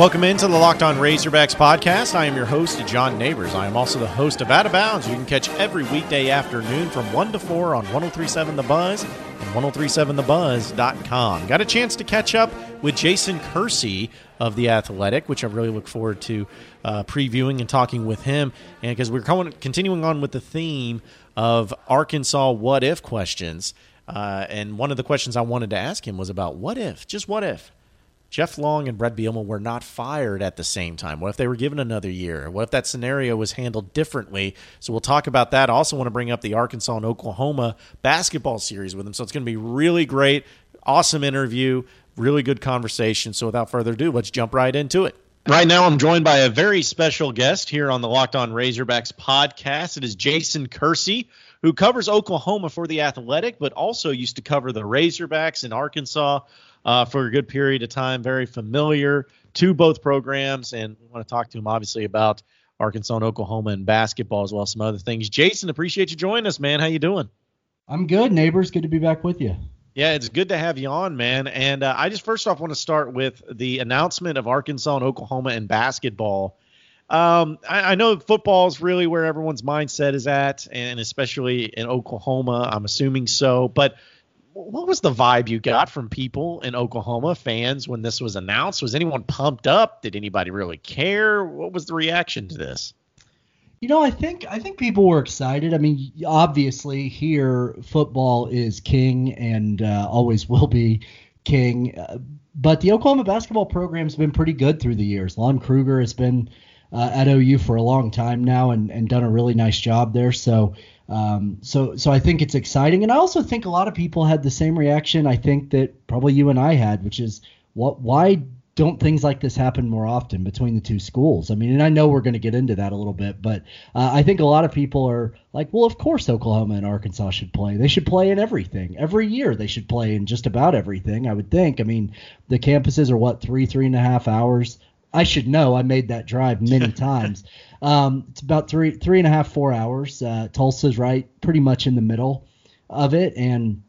Welcome into the Locked On Razorbacks podcast. I am your host, John Neighbors. I am also the host of Out of Bounds. You can catch every weekday afternoon from 1 to 4 on 1037 The Buzz and 1037thebuzz.com. Got a chance to catch up with Jason Kersey of The Athletic, which I really look forward to uh, previewing and talking with him. And because we're continuing on with the theme of Arkansas what if questions. Uh, and one of the questions I wanted to ask him was about what if, just what if Jeff Long and Bret Bielema were not fired at the same time? What if they were given another year? What if that scenario was handled differently? So we'll talk about that. I also want to bring up the Arkansas and Oklahoma basketball series with him. So it's going to be really great. Awesome interview, really good conversation. So without further ado, let's jump right into it. Right now, I'm joined by a very special guest here on the Locked On Razorbacks podcast. It is Jason Kersey, who covers Oklahoma for the Athletic, but also used to cover the Razorbacks in Arkansas uh, for a good period of time. Very familiar to both programs, and we want to talk to him obviously about Arkansas and Oklahoma and basketball as well as some other things. Jason, appreciate you joining us, man. How you doing? I'm good, neighbors. Good to be back with you. Yeah, it's good to have you on, man. And uh, I just first off want to start with the announcement of Arkansas and Oklahoma in basketball. Um, I, I, know football is really where everyone's mindset is at, and especially in Oklahoma, I'm assuming so. But what was the vibe you got from people in Oklahoma fans when this was announced? Was anyone pumped up? Did anybody really care? What was the reaction to this? You know, I think I think people were excited. I mean, obviously here football is king and uh, always will be king. Uh, but the Oklahoma basketball program's been pretty good through the years. Lon Kruger has been uh, at OU for a long time now and, and done a really nice job there. So um, so so I think it's exciting, and I also think a lot of people had the same reaction. I think that probably you and I had, which is what why don't things like this happen more often between the two schools? I mean, and I know we're going to get into that a little bit, but uh, I think a lot of people are like, well, of course Oklahoma and Arkansas should play. They should play in everything. Every year they should play in just about everything. I would think. I mean, the campuses are what three three and a half hours. I should know. I made that drive many times. Um, it's about three three and a half four hours. Uh, Tulsa's right, pretty much in the middle of it, and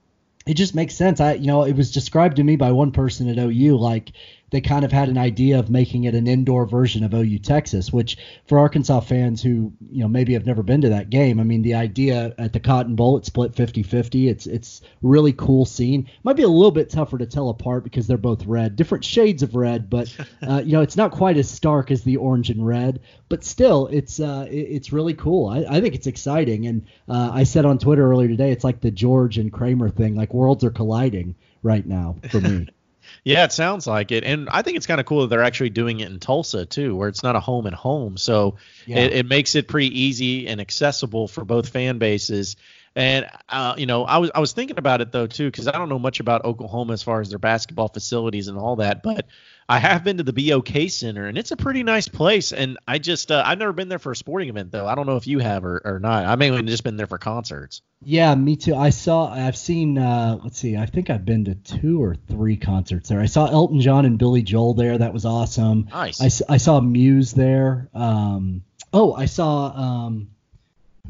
it just makes sense. I you know it was described to me by one person at OU like they kind of had an idea of making it an indoor version of OU Texas, which for Arkansas fans who you know maybe have never been to that game, I mean the idea at the Cotton Bowl it split 50-50. It's it's really cool scene. Might be a little bit tougher to tell apart because they're both red, different shades of red, but uh, you know it's not quite as stark as the orange and red, but still it's uh, it, it's really cool. I, I think it's exciting, and uh, I said on Twitter earlier today it's like the George and Kramer thing, like worlds are colliding right now for me. Yeah, it sounds like it, and I think it's kind of cool that they're actually doing it in Tulsa too, where it's not a home and home, so yeah. it, it, makes it pretty easy and accessible for both fan bases. And uh, you know, I was I was thinking about it though too, because I don't know much about Oklahoma as far as their basketball facilities and all that, but I have been to the BOK Center, and it's a pretty nice place. And I just uh, I've never been there for a sporting event though. I don't know if you have or, or not. I mainly just been there for concerts. Yeah, me too. I saw I've seen uh, let's see, I think I've been to two or three concerts there. I saw Elton John and Billy Joel there. That was awesome. Nice. I, I saw Muse there. Um, oh, I saw um,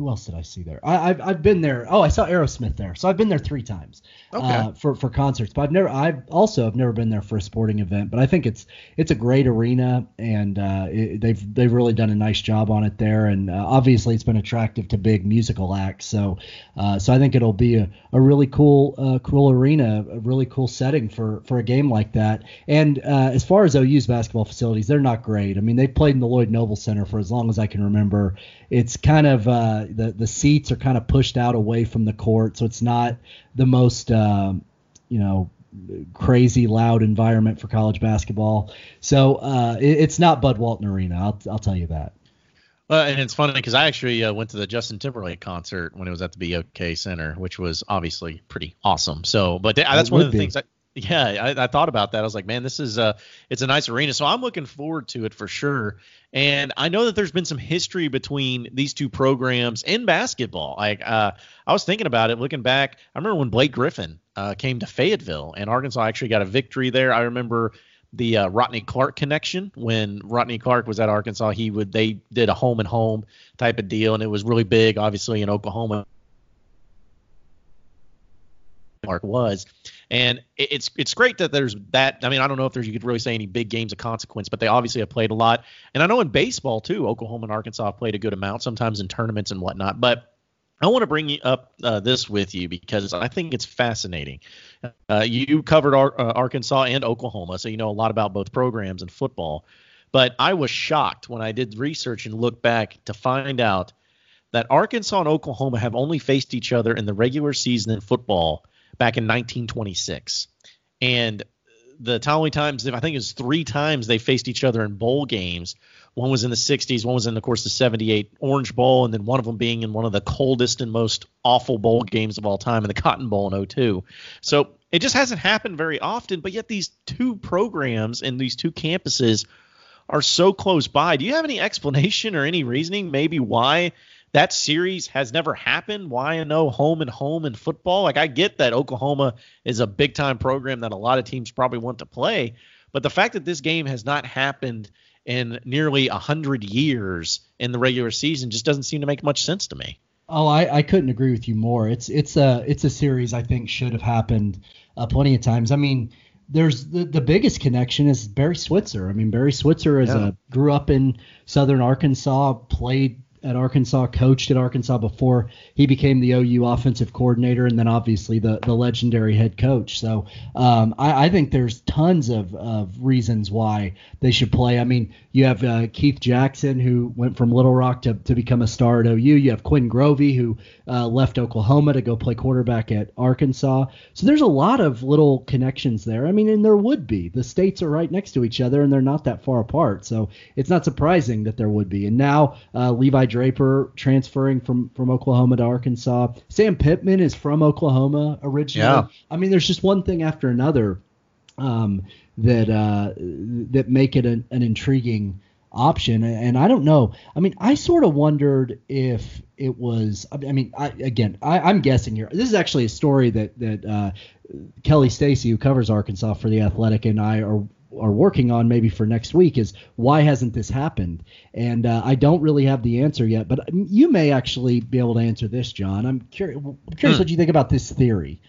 who else did I see there? I, have I've been there. Oh, I saw Aerosmith there. So I've been there three times okay. uh, for for concerts. But I've never. I've also have never been there for a sporting event. But I think it's it's a great arena, and uh, it, they've they've really done a nice job on it there. And uh, obviously, it's been attractive to big musical acts. So uh, so I think it'll be a, a really cool uh, cool arena, a really cool setting for for a game like that. And uh, as far as OU's basketball facilities, they're not great. I mean, they've played in the Lloyd Noble Center for as long as I can remember. It's kind of the the seats are kind of pushed out away from the court, so it's not the most uh, you know crazy loud environment for college basketball. So uh, it, it's not Bud Walton Arena. I'll I'll tell you that. Well, and it's funny because I actually uh, went to the Justin Timberlake concert when it was at the BOK Center, which was obviously pretty awesome. So, but th- that's one of the be. things I, yeah, I, I, thought about that. I was like, man, this is a it's a nice arena. So I'm looking forward to it for sure. And I know that there's been some history between these two programs in basketball. Like uh, I was thinking about it, looking back. I remember when Blake Griffin uh, came to Fayetteville, and Arkansas actually got a victory there. I remember the uh, Rodney Clark connection when Rodney Clark was at Arkansas. He would they did a home and home type of deal, and it was really big, obviously in Oklahoma. Clark was. And it's it's great that there's that. I mean, I don't know if there's you could really say any big games of consequence, but they obviously have played a lot. And I know in baseball too, Oklahoma and Arkansas have played a good amount, sometimes in tournaments and whatnot. But I want to bring up uh, this with you because I think it's fascinating. Uh, you covered Ar- uh, Arkansas and Oklahoma, so you know a lot about both programs and football. But I was shocked when I did research and looked back to find out that Arkansas and Oklahoma have only faced each other in the regular season in football back in 1926. And the only times, I think it was three times they faced each other in bowl games. One was in the 60s, one was in, of course, the 78 Orange Bowl, and then one of them being in one of the coldest and most awful bowl games of all time in the Cotton Bowl in 02. So it just hasn't happened very often, but yet these two programs and these two campuses are so close by. Do you have any explanation or any reasoning maybe why that series has never happened. Why I know home and home in football? Like I get that Oklahoma is a big time program that a lot of teams probably want to play, but the fact that this game has not happened in nearly a hundred years in the regular season just doesn't seem to make much sense to me. Oh, I, I couldn't agree with you more. It's it's a it's a series I think should have happened uh, plenty of times. I mean, there's the, the biggest connection is Barry Switzer. I mean, Barry Switzer is yeah. a grew up in Southern Arkansas, played at Arkansas, coached at Arkansas before he became the OU offensive coordinator, and then obviously the the legendary head coach. So um, I, I, think there's tons of, of reasons why they should play. I mean, you have uh, Keith Jackson who went from Little Rock to, to become a star at OU. You have Quinn Grovey who uh, left Oklahoma to go play quarterback at Arkansas. So there's a lot of little connections there. I mean, and there would be. The states are right next to each other, and they're not that far apart. So it's not surprising that there would be. And now uh, Levi Draper transferring from from Oklahoma to Arkansas. Sam Pittman is from Oklahoma originally. Yeah. I mean, there's just one thing after another um, that uh, that make it an, an intriguing option. And I don't know. I mean, I sort of wondered if it was. I mean, I, again, I, am guessing here. This is actually a story that that uh, Kelly Stacy, who covers Arkansas for the Athletic, and I are are working on maybe for next week is why hasn't this happened? And uh, I don't really have the answer yet, but you may actually be able to answer this, John. I'm curious. I'm curious hmm. what you think about this theory.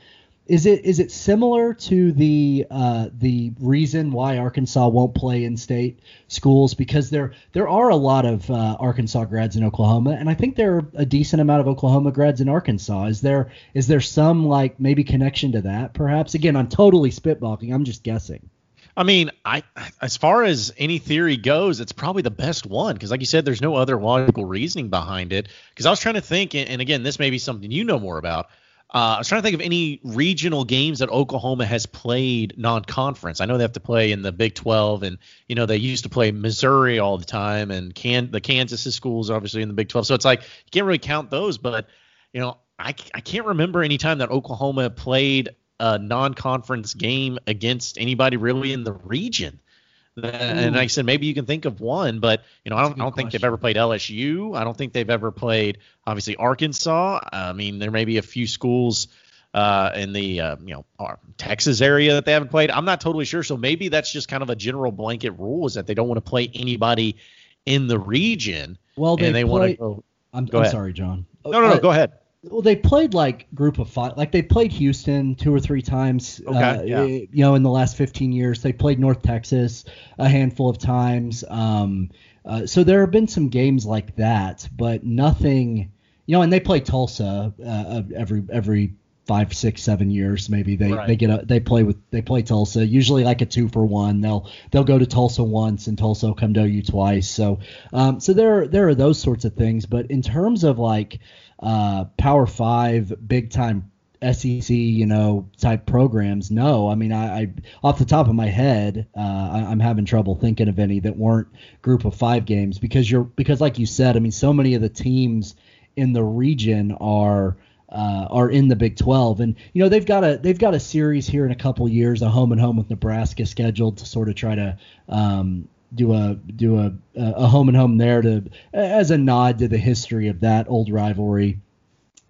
Is it is it similar to the uh, the reason why Arkansas won't play in state schools? Because there there are a lot of uh, Arkansas grads in Oklahoma, and I think there are a decent amount of Oklahoma grads in Arkansas. Is there is there some like maybe connection to that? Perhaps again, I'm totally spitballing. I'm just guessing. I mean, I as far as any theory goes, it's probably the best one because, like you said, there's no other logical reasoning behind it. Because I was trying to think, and again, this may be something you know more about. Uh, I was trying to think of any regional games that Oklahoma has played non-conference. I know they have to play in the Big 12, and you know they used to play Missouri all the time, and can the Kansas schools obviously in the Big 12. So it's like you can't really count those, but you know I, I can't remember any time that Oklahoma played a non-conference game against anybody really in the region. Ooh. And like I said, maybe you can think of one, but you know, I don't, I don't think they've ever played LSU. I don't think they've ever played, obviously, Arkansas. I mean, there may be a few schools uh, in the uh, you know Texas area that they haven't played. I'm not totally sure. So maybe that's just kind of a general blanket rule is that they don't want to play anybody in the region. Well, they, they want to go. I'm, go I'm sorry, John. No, no, no. Uh, go ahead. Well, they played like group of five. Like they played Houston two or three times. Okay. Uh, yeah. You know, in the last 15 years, they played North Texas a handful of times. Um, uh, so there have been some games like that, but nothing. You know, and they play Tulsa uh, every every five, six, seven years. Maybe they, right. they get a they play with they play Tulsa. Usually like a two for one. They'll they'll go to Tulsa once and Tulsa will come to you twice. So um, so there there are those sorts of things. But in terms of like uh, Power Five, big time SEC, you know, type programs. No, I mean, I, I off the top of my head, uh, I, am having trouble thinking of any that weren't Group of Five games because you're because, like you said, I mean, so many of the teams in the region are. Uh, are in the Big 12, and you know they've got a they've got a series here in a couple years, a home and home with Nebraska scheduled to sort of try to um, do a do a a home and home there to as a nod to the history of that old rivalry.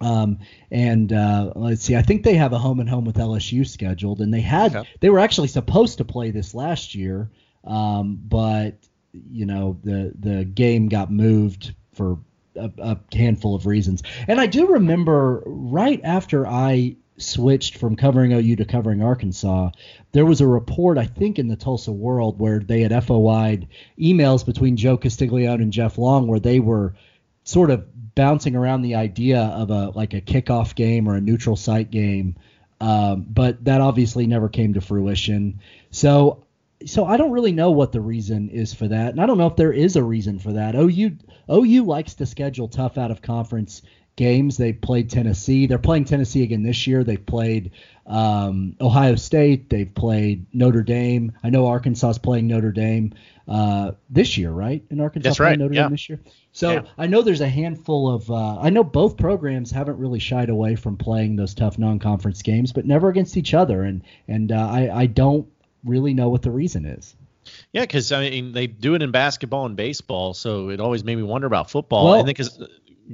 Um, and uh, let's see, I think they have a home and home with LSU scheduled, and they had okay. they were actually supposed to play this last year, um, but you know the the game got moved for a, a, handful of reasons. And I do remember right after I switched from covering OU to covering Arkansas, there was a report, I think, in the Tulsa World where they had FOI'd emails between Joe Castiglione and Jeff Long where they were sort of bouncing around the idea of a like a kickoff game or a neutral site game. Um, but that obviously never came to fruition. So so I don't really know what the reason is for that, and I don't know if there is a reason for that. OU OU likes to schedule tough out of conference games. They played Tennessee. They're playing Tennessee again this year. They've played um, Ohio State. They've played Notre Dame. I know Arkansas is playing Notre Dame uh, this year, right? In Arkansas, That's right. Notre yeah. Dame this year. So Yeah. I know there's a handful of. Uh, I know both programs haven't really shied away from playing those tough non-conference games, but never against each other. And and uh, I I don't really know what the reason is. Yeah, because I mean they do it in basketball and baseball, so it always made me wonder about football. Well- and then 'cause-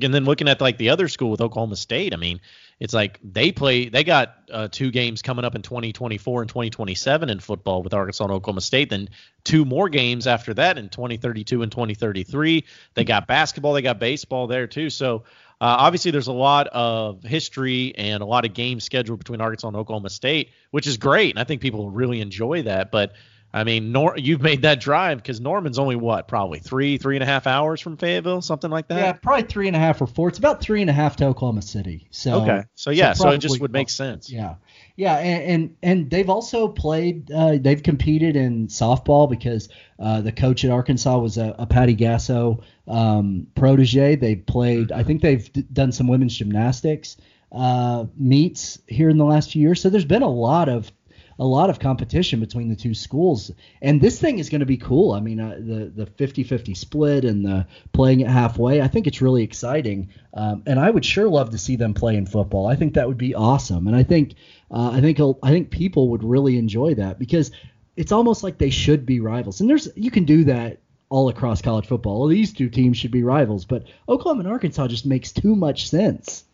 and then looking at like the other school with Oklahoma State, I mean, it's like they play. They got uh, two games coming up in 2024 and 2027 in football with Arkansas and Oklahoma State. Then two more games after that in 2032 and 2033. They got basketball. They got baseball there too. So. Uh, obviously, there's a lot of history and a lot of games scheduled between Arkansas and Oklahoma State, which is great, and I think people really enjoy that. But I mean, Nor- you've made that drive because Norman's only what, probably three, three and a half hours from Fayetteville, something like that. Yeah, probably three and a half or four. It's about three and a half to Oklahoma City. So Okay, so yeah, so, it just would make sense. Yeah, yeah, and and, and they've also played. Uh, they've competed in softball because uh, the coach at Arkansas was a, a Patty Gasso um, protege. They've played. I think they've d- done some women's gymnastics uh, meets here in the last few years. So there's been a lot of a lot of competition between the two schools. And this thing is going to be cool. I mean uh, the the 50-50 split and the playing it halfway i think it's really exciting. Um, and i would sure love to see them play in football. I think that would be awesome. And i think uh, i think i think people would really enjoy that because it's almost like they should be rivals. And there's you can do that all across college football. These two teams should be rivals. But oklahoma and arkansas just makes too much sense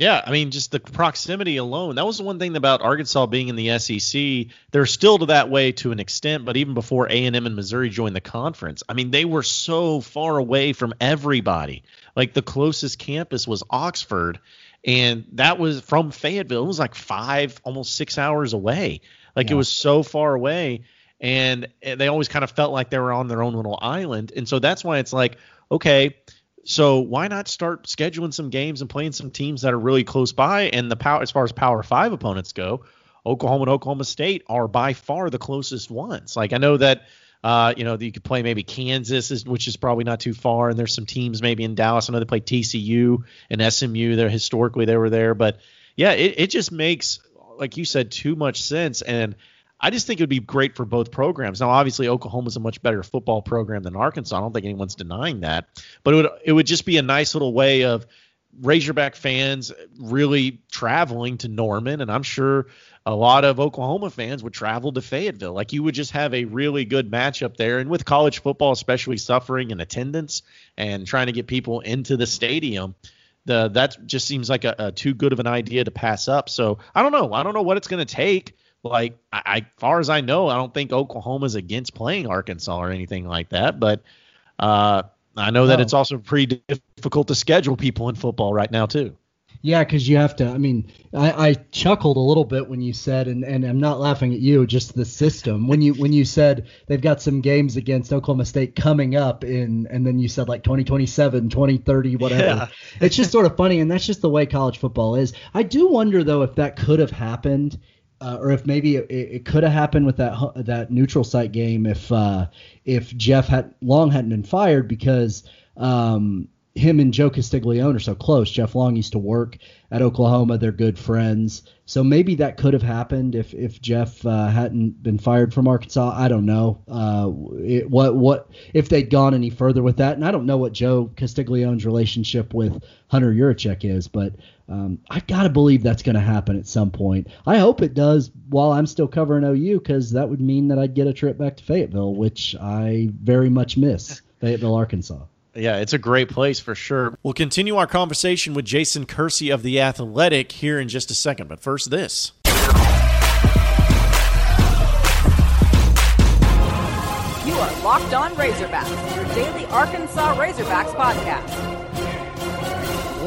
Yeah, I mean, just the proximity alone. That was the one thing about Arkansas being in the SEC. They're still to that way to an extent, but even before A and M and Missouri joined the conference, I mean, they were so far away from everybody. Like the closest campus was Oxford, and that was from Fayetteville. It was like five, almost six hours away. Like Yeah. it was so far away, and eh, they always kind of felt like they were on their own little island. And so that's why it's like, okay, so why not start scheduling some games and playing some teams that are really close by? And the power, as far as Power Five opponents go, Oklahoma and Oklahoma State are by far the closest ones. Like I know that, uh, you know, you could play maybe Kansas, which is probably not too far, and there's some teams maybe in Dallas. I know they play TCU and SMU. They're historically they were there, but yeah, it, it just makes, like you said, too much sense. And I just think it would be great for both programs. Now, obviously, Oklahoma's a much better football program than Arkansas. I don't think anyone's denying that. But it would it would just be a nice little way of Razorback fans really traveling to Norman, and I'm sure a lot of Oklahoma fans would travel to Fayetteville. Like you would just have a really good matchup there. And with college football, especially suffering in attendance and trying to get people into the stadium, the that just seems like a, a too good of an idea to pass up. So I don't know. I don't know what it's going to take. Like, I, I, far as I know, I don't think Oklahoma's against playing Arkansas or anything like that. But uh, I know that it's also pretty difficult to schedule people in football right now too. Yeah, because you have to. I mean, I, I chuckled a little bit when you said, and, and I'm not laughing at you, just the system. When you when you said they've got some games against Oklahoma State coming up in, and then you said like 2027, 2030, whatever. Yeah. it's just sort of funny, and that's just the way college football is. I do wonder though if that could have happened. Uh, or if maybe it, it could have happened with that that neutral site game if uh, if Jeff had Long hadn't been fired because um, him and Joe Castiglione are so close. Jeff Long used to work at Oklahoma; they're good friends. So maybe that could have happened if if Jeff uh, hadn't been fired from Arkansas. I don't know uh, it, what what if they'd gone any further with that, and I don't know what Joe Castiglione's relationship with Hunter Yurachek is, but um, I've got to believe that's going to happen at some point. I hope it does while I'm still covering OU because that would mean that I'd get a trip back to Fayetteville, which I very much miss. Fayetteville, Arkansas. Yeah, it's a great place for sure. We'll continue our conversation with Jason Kersey of The Athletic here in just a second. But first, this. You are Locked On Razorbacks, your daily Arkansas Razorbacks podcast.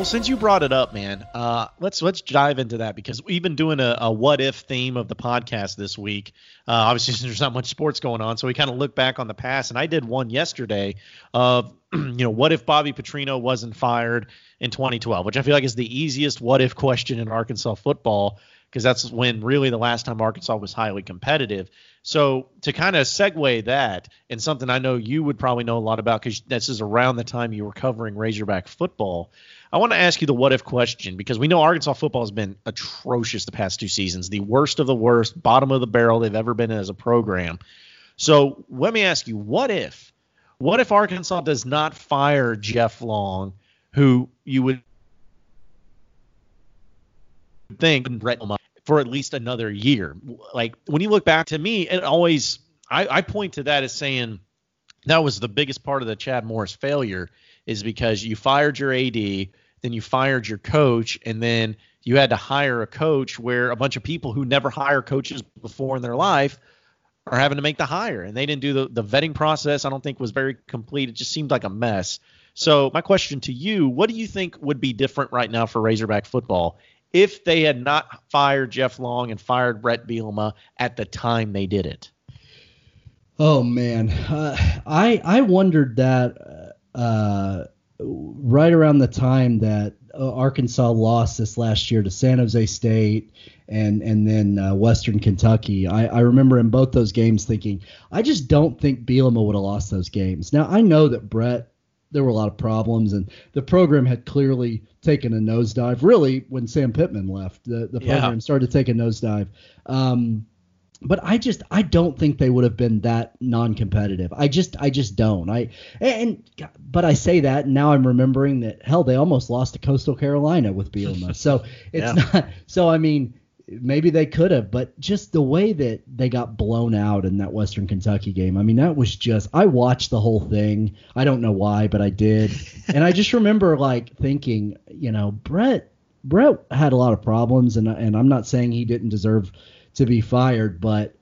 Well, since you brought it up, man, uh, let's let's dive into that because we've been doing a, a what if theme of the podcast this week. Uh, obviously, there's not much sports going on, so we kind of look back on the past. And I did one yesterday of, you know, what if Bobby Petrino wasn't fired in 2012, which I feel like is the easiest what if question in Arkansas football because that's when really the last time Arkansas was highly competitive. So to kind of segue that and something I know you would probably know a lot about because this is around the time you were covering Razorback football. I want to ask you the what if question because we know Arkansas football has been atrocious the past two seasons, the worst of the worst, bottom of the barrel they've ever been as a program. So let me ask you, what if, what if Arkansas does not fire Jeff Long, who you would think for at least another year? Like when you look back to me, it always I, I point to that as saying that was the biggest part of the Chad Morris failure is because you fired your AD then you fired your coach, and then you had to hire a coach where a bunch of people who never hire coaches before in their life are having to make the hire. And they didn't do the, the vetting process, I don't think was very complete. It just seemed like a mess. So, my question to you what do you think would be different right now for Razorback football if they had not fired Jeff Long and fired Bret Bielema at the time they did it? Oh man, uh, I I wondered that uh, right around the time that uh, Arkansas lost this last year to San Jose State and and then uh, Western Kentucky. I, I remember in both those games thinking, I just don't think Bielema would have lost those games. Now I know that Bret, there were a lot of problems, and the program had clearly taken a nosedive. Really, when Sam Pittman left, the the program yeah. started to take a nosedive. Um, but I just I don't think they would have been that non-competitive. I just I just don't. I and but I say that and now I'm remembering that hell they almost lost to Coastal Carolina with Bielema. So it's yeah. not so I mean maybe they could have, but just the way that they got blown out in that Western Kentucky game. I mean that was just I watched the whole thing. I don't know why, but I did. and I just remember like thinking, you know, Bret Bret had a lot of problems and and I'm not saying he didn't deserve to be fired, but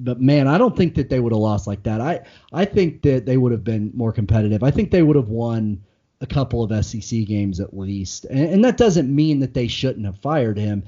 but man, I don't think that they would have lost like that. I I think that they would have been more competitive. I think they would have won a couple of SEC games at least, and, and that doesn't mean that they shouldn't have fired him.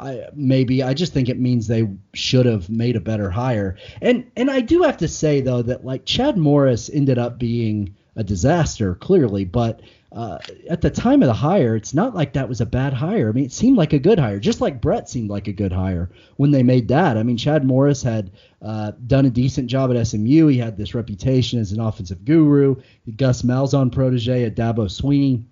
I, maybe I just think it means they should have made a better hire. And and I do have to say though that like Chad Morris ended up being a disaster clearly, but uh, at the time of the hire, it's not like that was a bad hire. I mean, it seemed like a good hire, just like Bret seemed like a good hire when they made that. I mean, Chad Morris had uh, done a decent job at SMU. He had this reputation as an offensive guru. Gus Malzahn protege, a Dabo Swinney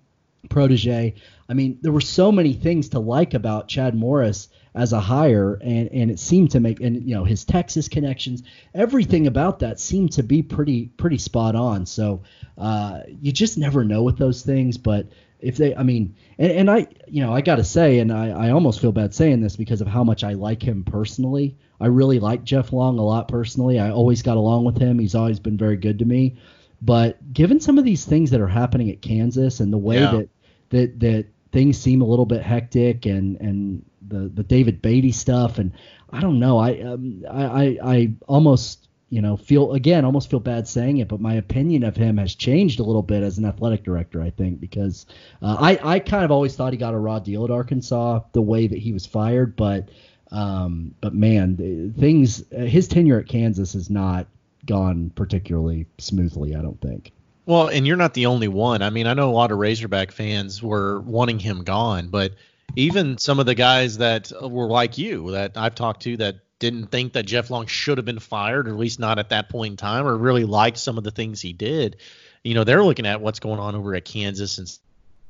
protege. I mean, there were so many things to like about Chad Morris as a hire, and and it seemed to make and you know his Texas connections, everything about that seemed to be pretty pretty spot on. So uh, you just never know with those things, but if they, I mean, and, and I, you know, I got to say, and I, I almost feel bad saying this because of how much I like him personally. I really like Jeff Long a lot personally. I always got along with him. He's always been very good to me. But given some of these things that are happening at Kansas and the way yeah. that that that things seem a little bit hectic and and the the David Beaty stuff and I don't know I um, I, I I almost you know feel again almost feel bad saying it but my opinion of him has changed a little bit as an athletic director I think because uh, I I kind of always thought he got a raw deal at Arkansas the way that he was fired but um but man things his tenure at Kansas has not gone particularly smoothly I don't think. Well, and you're not the only one. I mean, I know a lot of Razorback fans were wanting him gone, but even some of the guys that were like you that I've talked to that didn't think that Jeff Long should have been fired, or at least not at that point in time, or really liked some of the things he did. You know, they're looking at what's going on over at Kansas, and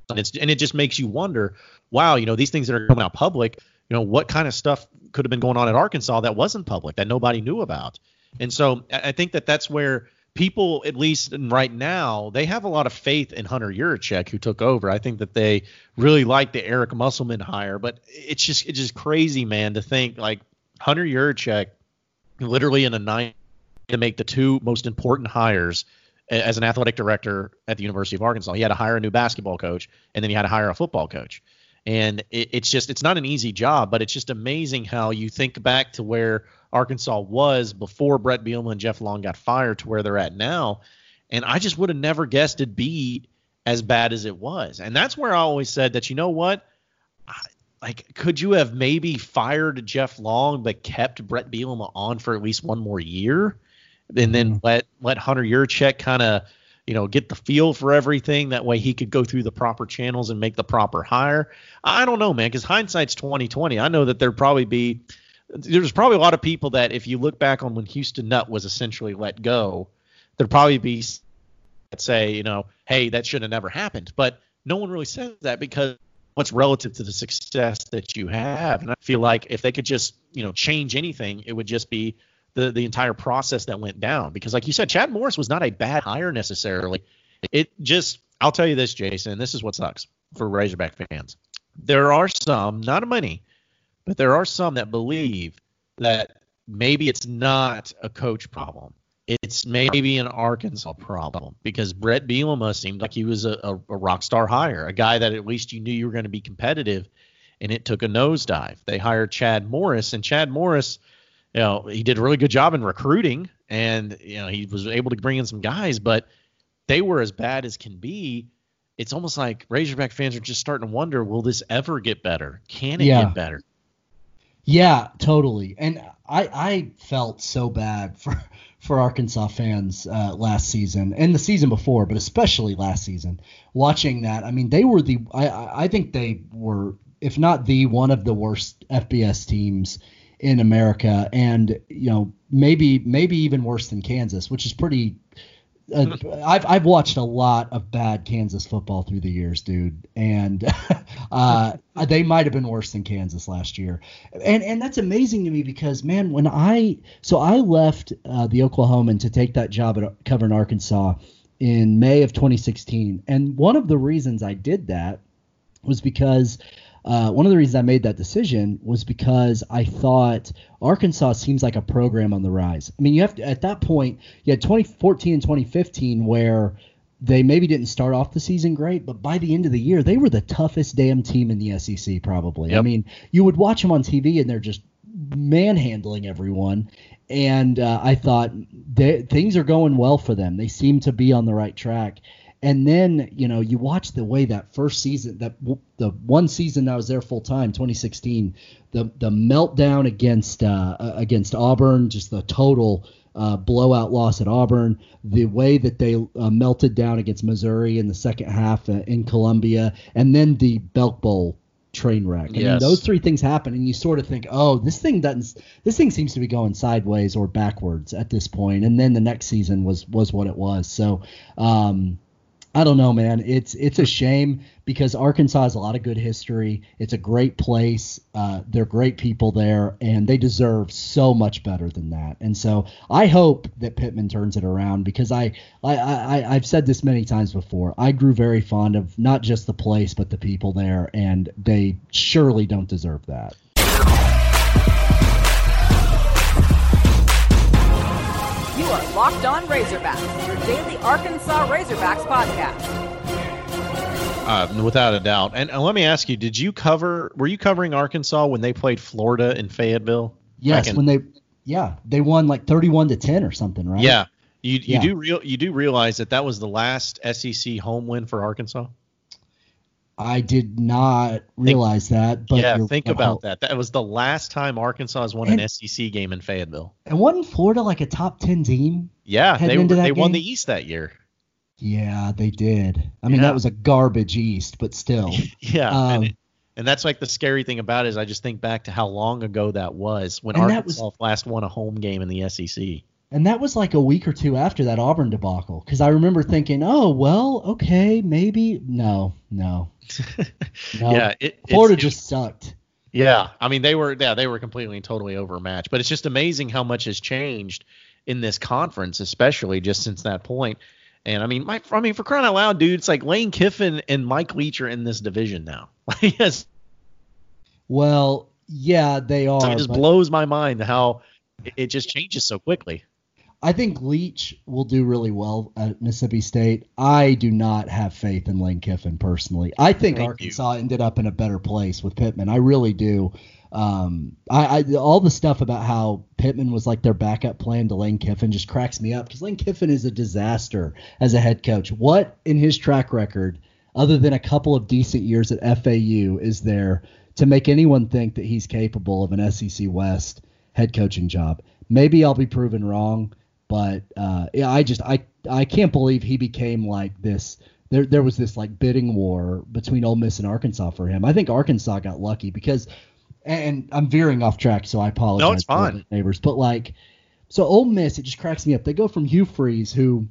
and, and it just makes you wonder, wow, you know, these things that are coming out public, you know, what kind of stuff could have been going on at Arkansas that wasn't public that nobody knew about. And so I think that that's where people, at least right now, they have a lot of faith in Hunter Yurachek, who took over. I think that they really like the Eric Musselman hire, but it's just it's just crazy, man, to think like Hunter Yurachek, literally in a night to make the two most important hires as an athletic director at the University of Arkansas. He had to hire a new basketball coach, and then he had to hire a football coach. And it, it's just it's not an easy job, but it's just amazing how you think back to where Arkansas was before Bret Bielema and Jeff Long got fired to where they're at now. And I just would have never guessed it'd be as bad as it was. And that's where I always said that, you know what? I, like, could you have maybe fired Jeff Long but kept Bret Bielema on for at least one more year, and then Mhm. let let Hunter Yurachek kind of, you know, get the feel for everything. That way he could go through the proper channels and make the proper hire. I don't know, man, because hindsight's twenty twenty. I know that there'd probably be there's probably a lot of people that if you look back on when Houston Nutt was essentially let go, there'd probably be that say, you know, hey, that should have never happened. But no one really says that because what's relative to the success that you have. And I feel like if they could just, you know, change anything, it would just be the the entire process that went down. Because like you said, Chad Morris was not a bad hire necessarily. It just I'll tell you this, Jason, this is what sucks for Razorback fans. There are some, not many, but there are some that believe that maybe it's not a coach problem. It's maybe an Arkansas problem because Bret Bielema seemed like he was a, a, a rock star hire, a guy that at least you knew you were going to be competitive, and it took a nosedive. They hired Chad Morris, and Chad Morris, you know, he did a really good job in recruiting, and you know he was able to bring in some guys, but they were as bad as can be. It's almost like Razorback fans are just starting to wonder, will this ever get better? Can it Yeah. get better? Yeah, totally. And I I felt so bad for for Arkansas fans uh, last season and the season before, but especially last season. Watching that, I mean, they were the I I think they were if not the one of the worst FBS teams in America, and you know maybe maybe even worse than Kansas, which is pretty. Uh, I've I've watched a lot of bad Kansas football through the years, dude, and uh, they might have been worse than Kansas last year. And and that's amazing to me because man when i so i left uh, the oklahoman to take that job at covering arkansas in may of 2016 and one of the reasons i did that was because uh, one of the reasons i made that decision was because i thought arkansas seems like a program on the rise i mean you have to at that point you had 2014 and 2015 where they maybe didn't start off the season great, but by the end of the year, they were the toughest damn team in the SEC, probably. I mean, you would watch them on TV and they're just manhandling everyone. And uh, I thought they, things are going well for them. They seem to be on the right track. And then, you know, you watch the way that first season, that w- the one season I was there full time, 2016, the the meltdown against uh, against Auburn, just the total uh, blowout loss at Auburn, the way that they uh, melted down against Missouri in the second half uh, in Columbia, and then the Belk Bowl train wreck. I mean, those three things happen, and you sort of think, oh, this thing doesn't, this thing seems to be going sideways or backwards at this point. And then the next season was was what it was. So. Um, I don't know, man. It's it's a shame because Arkansas has a lot of good history. It's a great place. Uh, they're great people there, and they deserve so much better than that. And so I hope that Pittman turns it around because I I, I I've said this many times before. I grew very fond of not just the place but the people there, and they surely don't deserve that. You are Locked On Razorbacks, your daily Arkansas Razorbacks podcast. Uh, without a doubt. And uh, let me ask you: Did you cover? Were you covering Arkansas when they played Florida in Fayetteville? Yes, in- when they yeah they won like thirty-one to ten or something, right? Yeah. You you Yeah. do real you do realize that that was the last SEC home win for Arkansas. I did not realize that. But yeah, think about that. That was the last time Arkansas has won an SEC game in Fayetteville. And wasn't Florida like a top ten team? Yeah, they they won the East that year. Yeah, they did. I mean, Yeah. that was a garbage East, but still. Yeah, Um, and, and that's like the scary thing about it is I just think back to how long ago that was when And that was- Arkansas last won a home game in the SEC. And that was like a week or two after that Auburn debacle, because I remember thinking, oh well, okay, maybe. No, no, no. yeah, it, Florida it- just sucked. Yeah, I mean they were yeah they were completely and totally overmatched, but it's just amazing how much has changed in this conference, especially just since that point. And I mean, my I mean for crying out loud, dude, it's like Lane Kiffin and Mike Leach are in this division now. yes, Well, yeah, they are. it just blows my mind how it- it just changes so quickly. I think Leach will do really well at Mississippi State. I do not have faith in Lane Kiffin personally. I think Thank Arkansas you. ended up in a better place with Pittman. I really do. Um, I, I, all the stuff about how Pittman was like their backup plan to Lane Kiffin just cracks me up because Lane Kiffin is a disaster as a head coach. What in his track record, other than a couple of decent years at FAU, is there to make anyone think that he's capable of an SEC West head coaching job? Maybe I'll be proven wrong, but uh, yeah, I just I I can't believe he became like this. There, there was this like bidding war between Ole Miss and Arkansas for him. I think Arkansas got lucky because and I'm veering off track, so I apologize. No, it's fine, neighbors. But like, so Ole Miss, it just cracks me up. They go from Hugh Freeze, who,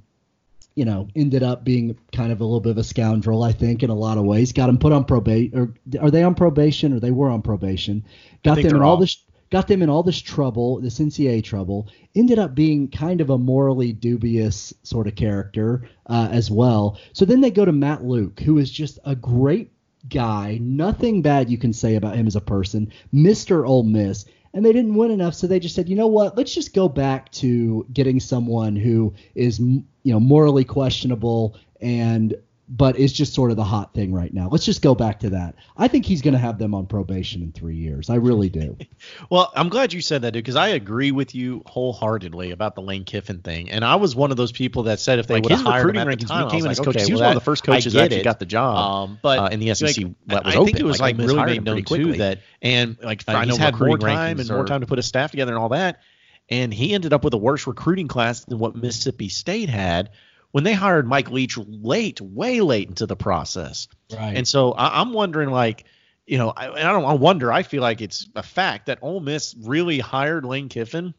you know, ended up being kind of a little bit of a scoundrel, I think, in a lot of ways. Got him put on probation, or are they on probation, or they were on probation? Got them in all this, got them in all this trouble, this NCAA trouble. Ended up being kind of a morally dubious sort of character uh, as well. So then they go to Matt Luke, who is just a great guy. Nothing bad you can say about him as a person. Mr. Ole Miss. And they didn't win enough, so they just said, you know what? Let's just go back to getting someone who is, you know, morally questionable and but is just sort of the hot thing right now. Let's just go back to that. I think he's going to have them on probation in three years. I really do. well, I'm glad you said that, dude, because I agree with you wholeheartedly about the Lane Kiffin thing. And I was one of those people that said if they like would have hired him at the time, came in as coach, he was one of the first coaches that actually got the job. Um, but uh, in the SEC, like, that was I open. think it was like, like really made known too that, and like uh, he's had more time and more time to put his staff together and all that. And he ended up with a worse recruiting class than what Mississippi State had when they hired Mike Leach late, way late into the process. Right. And so I, am wondering, like, you know, I, I don't I wonder. I feel like it's a fact that Ole Miss really hired Lane Kiffin.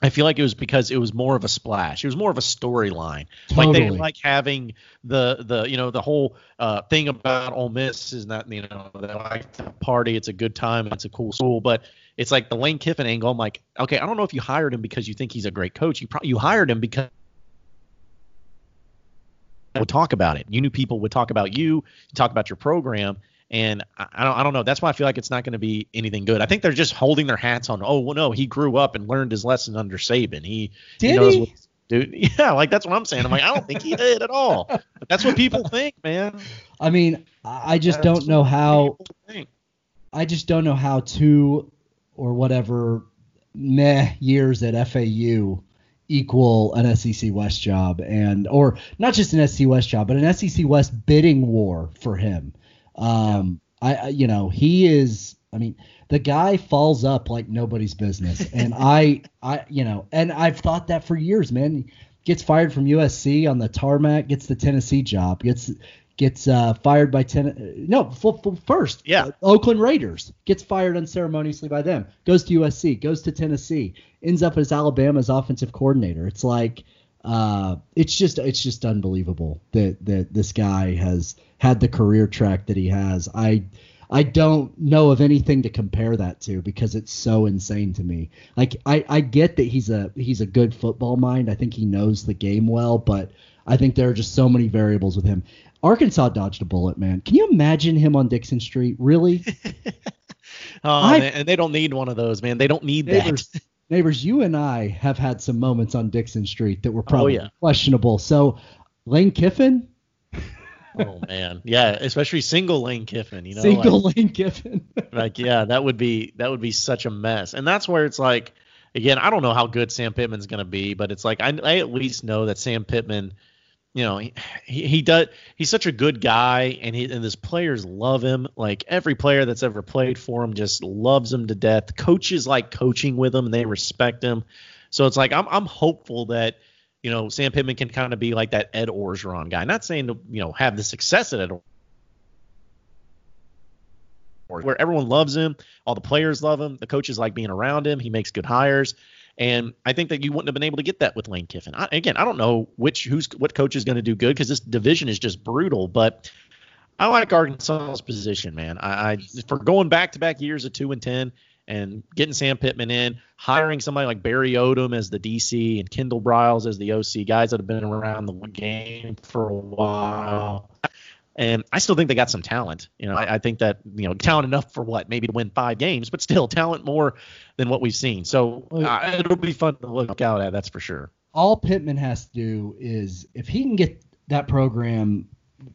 I feel like it was because it was more of a splash. It was more of a storyline. Totally. Like they like having the the you know the whole uh, thing about Ole Miss is not you know they like to party. It's a good time. It's a cool school, but it's like the Lane Kiffin angle. I'm like, okay, I don't know if you hired him because you think he's a great coach. You pro- you hired him because would talk about it. You knew people would talk about you, talk about your program, and I, I don't I don't know. That's why I feel like it's not going to be anything good. I think they're just holding their hats on. Oh well, no, he grew up and learned his lesson under Saban. He, did he knows he? What, dude. Yeah, like that's what I'm saying. I'm like I don't think he did at all. But that's what people think, man. I mean, I just that's don't know how. I just don't know how two or whatever meh years at FAU equal an SEC West job and or not just an SEC West job, but an SEC West bidding war for him. Um, yeah. I you know he is. I mean, the guy falls up like nobody's business, and I I you know, and I've thought that for years, man. Gets fired from USC on the tarmac, gets the Tennessee job, gets gets uh, fired by ten. No, first, yeah, uh, Oakland Raiders gets fired unceremoniously by them. Goes to USC, goes to Tennessee, ends up as Alabama's offensive coordinator. It's like, uh, it's just it's just unbelievable that that this guy has had the career track that he has. I I don't know of anything to compare that to because it's so insane to me. Like I, I get that he's a he's a good football mind. I think he knows the game well, but I think there are just so many variables with him. Arkansas dodged a bullet, man. Can you imagine him on Dickson Street? Really? oh, I, and they don't need one of those, man. They don't need neighbors, that. neighbors, you and I have had some moments on Dickson Street that were oh, probably oh, yeah. questionable. So, Lane Kiffin. oh man, yeah, especially single Lane Kiffin. You know, single like, Lane Kiffin. like, yeah, that would be that would be such a mess. And that's where it's like, again, I don't know how good Sam Pittman's going to be, but it's like I, I at least know that Sam Pittman – you know, he, he, does. He's such a good guy, and he and his players love him. Like every player that's ever played for him just loves him to death. Coaches like coaching with him, and they respect him. So it's like I'm I'm hopeful that you know Sam Pittman can kind of be like that Ed Orgeron guy. Not saying to you know have the success that Ed where everyone loves him, all the players love him, the coaches like being around him. He makes good hires. And I think that you wouldn't have been able to get that with Lane Kiffin. I, again, I don't know which who's what coach is going to do good because this division is just brutal. But I like Arkansas's position, man. I, I for going back to back years of two and ten and getting Sam Pittman in, hiring somebody like Barry Odom as the DC and Kendall Briles as the OC, guys that have been around the game for a while. And I still think they got some talent. You know, I, I, think that you know talent enough for what maybe to win five games, but still talent more than what we've seen. So uh, it'll be fun to look out at. That's for sure. all Pittman has to do is if he can get that program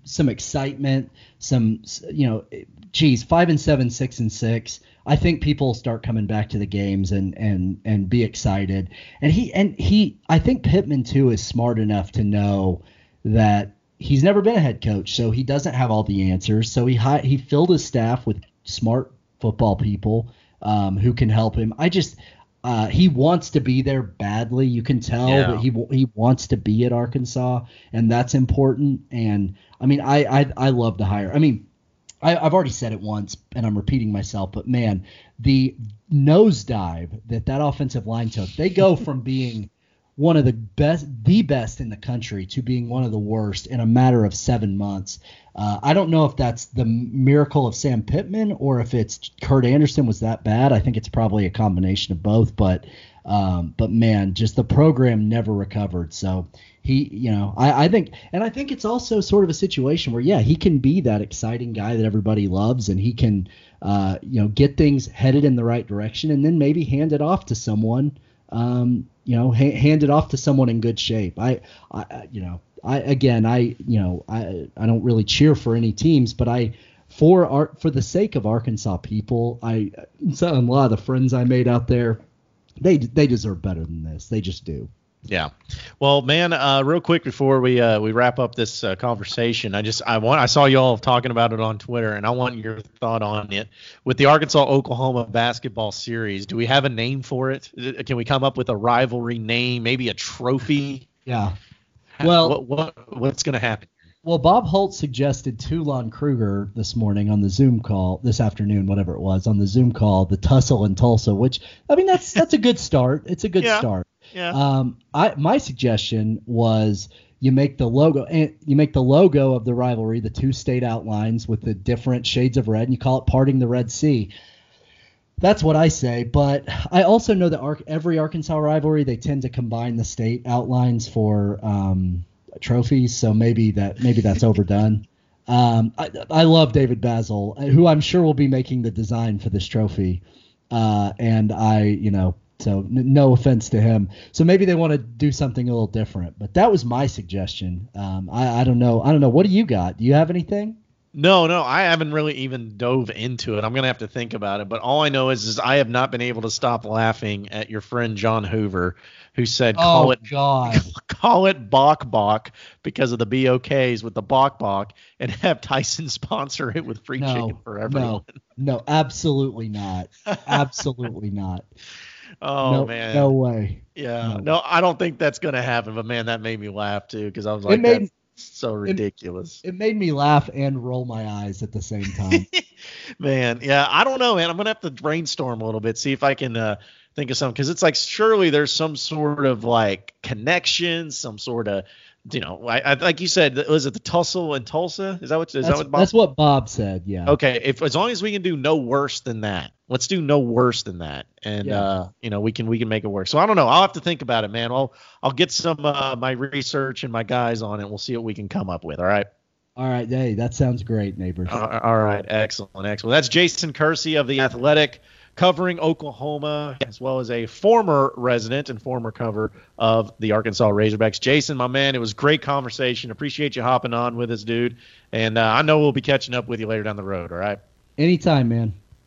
some excitement, some you know, geez, five and seven, six and six. I think people start coming back to the games and and and be excited. And he and he, I think Pittman too is smart enough to know that he's never been a head coach, so he doesn't have all the answers. So he he filled his staff with smart football people um, who can help him. I just uh, he wants to be there badly. You can tell yeah. that he he wants to be at Arkansas, and that's important. And I mean, I I, I love the hire. I mean, I, have already said it once, and I'm repeating myself, but man, the nosedive that that offensive line took. They go from being one of the best, the best in the country, to being one of the worst in a matter of seven months. Uh, I don't know if that's the miracle of Sam Pittman or if it's Kurt Anderson was that bad. I think it's probably a combination of both. But um, but man, just the program never recovered. So he, you know, I, I think, and I think it's also sort of a situation where yeah, he can be that exciting guy that everybody loves, and he can, uh, you know, get things headed in the right direction, and then maybe hand it off to someone. Um, you know, ha- hand it off to someone in good shape. I, I, you know, I again, I, you know, I, I don't really cheer for any teams, but I, for art, for the sake of Arkansas people, I, a lot of the friends I made out there, they, they deserve better than this. They just do. Yeah. Well, man, uh, real quick before we uh, we wrap up this uh, conversation, I just I want I saw y'all talking about it on Twitter, and I want your thought on it with the Arkansas Oklahoma basketball series. Do we have a name for it? Can we come up with a rivalry name, maybe a trophy? Yeah. Well, what, what what's going to happen? Well, Bob Holt suggested to Lon Kruger this morning on the Zoom call, this afternoon, whatever it was, on the Zoom call, the tussle in Tulsa. Which I mean, that's that's a good start. It's a good yeah. start. Yeah. Um, I my suggestion was you make the logo and you make the logo of the rivalry the two state outlines with the different shades of red, and you call it parting the Red Sea. That's what I say, but I also know that every Arkansas rivalry they tend to combine the state outlines for um, trophies, so maybe that maybe that's overdone. Um, I, I, love David Bazzel, who I'm sure will be making the design for this trophy, uh, and I, you know, so n- no offense to him. So maybe they want to do something a little different. But that was my suggestion. Um, I, I don't know. I don't know. What do you got? Do you have anything? No, no, I haven't really even dove into it. I'm gonna have to think about it. But all I know is, is I have not been able to stop laughing at your friend John Hoover, who said, "Call oh, it God, call it Bok Bok because of the BOKs with the Bok Bok, and have Tyson sponsor it with free no, chicken for everyone." No, no, absolutely not, absolutely not. Oh no, man, no way. Yeah, no. no. I don't think that's gonna happen. But man, that made me laugh too because I was like, made, so ridiculous. It, it, made me laugh and roll my eyes at the same time. man, yeah, I don't know, man. I'm gonna have to brainstorm a little bit, see if I can uh, think of something because it's like surely there's some sort of like connection, some sort of you know, I, I, like you said, was it the tussle in Tulsa? Is that what? Is that's, that what Bob? That's what Bob said. Yeah. Okay. If as long as we can do no worse than that, let's do no worse than that, and yeah. uh, you know, we can we can make it work. So I don't know. I'll have to think about it, man. I'll I'll get some uh, my research and my guys on it. We'll see what we can come up with. All right. All right. Hey, that sounds great, neighbors. Uh, all right. Excellent. Excellent. That's Jason Kersey of the Athletic covering Oklahoma, as well as a former resident and former cover of the Arkansas Razorbacks. Jason, my man, it was great conversation. Appreciate you hopping on with us, dude. And uh, I know we'll be catching up with you later down the road. All right. Anytime, man.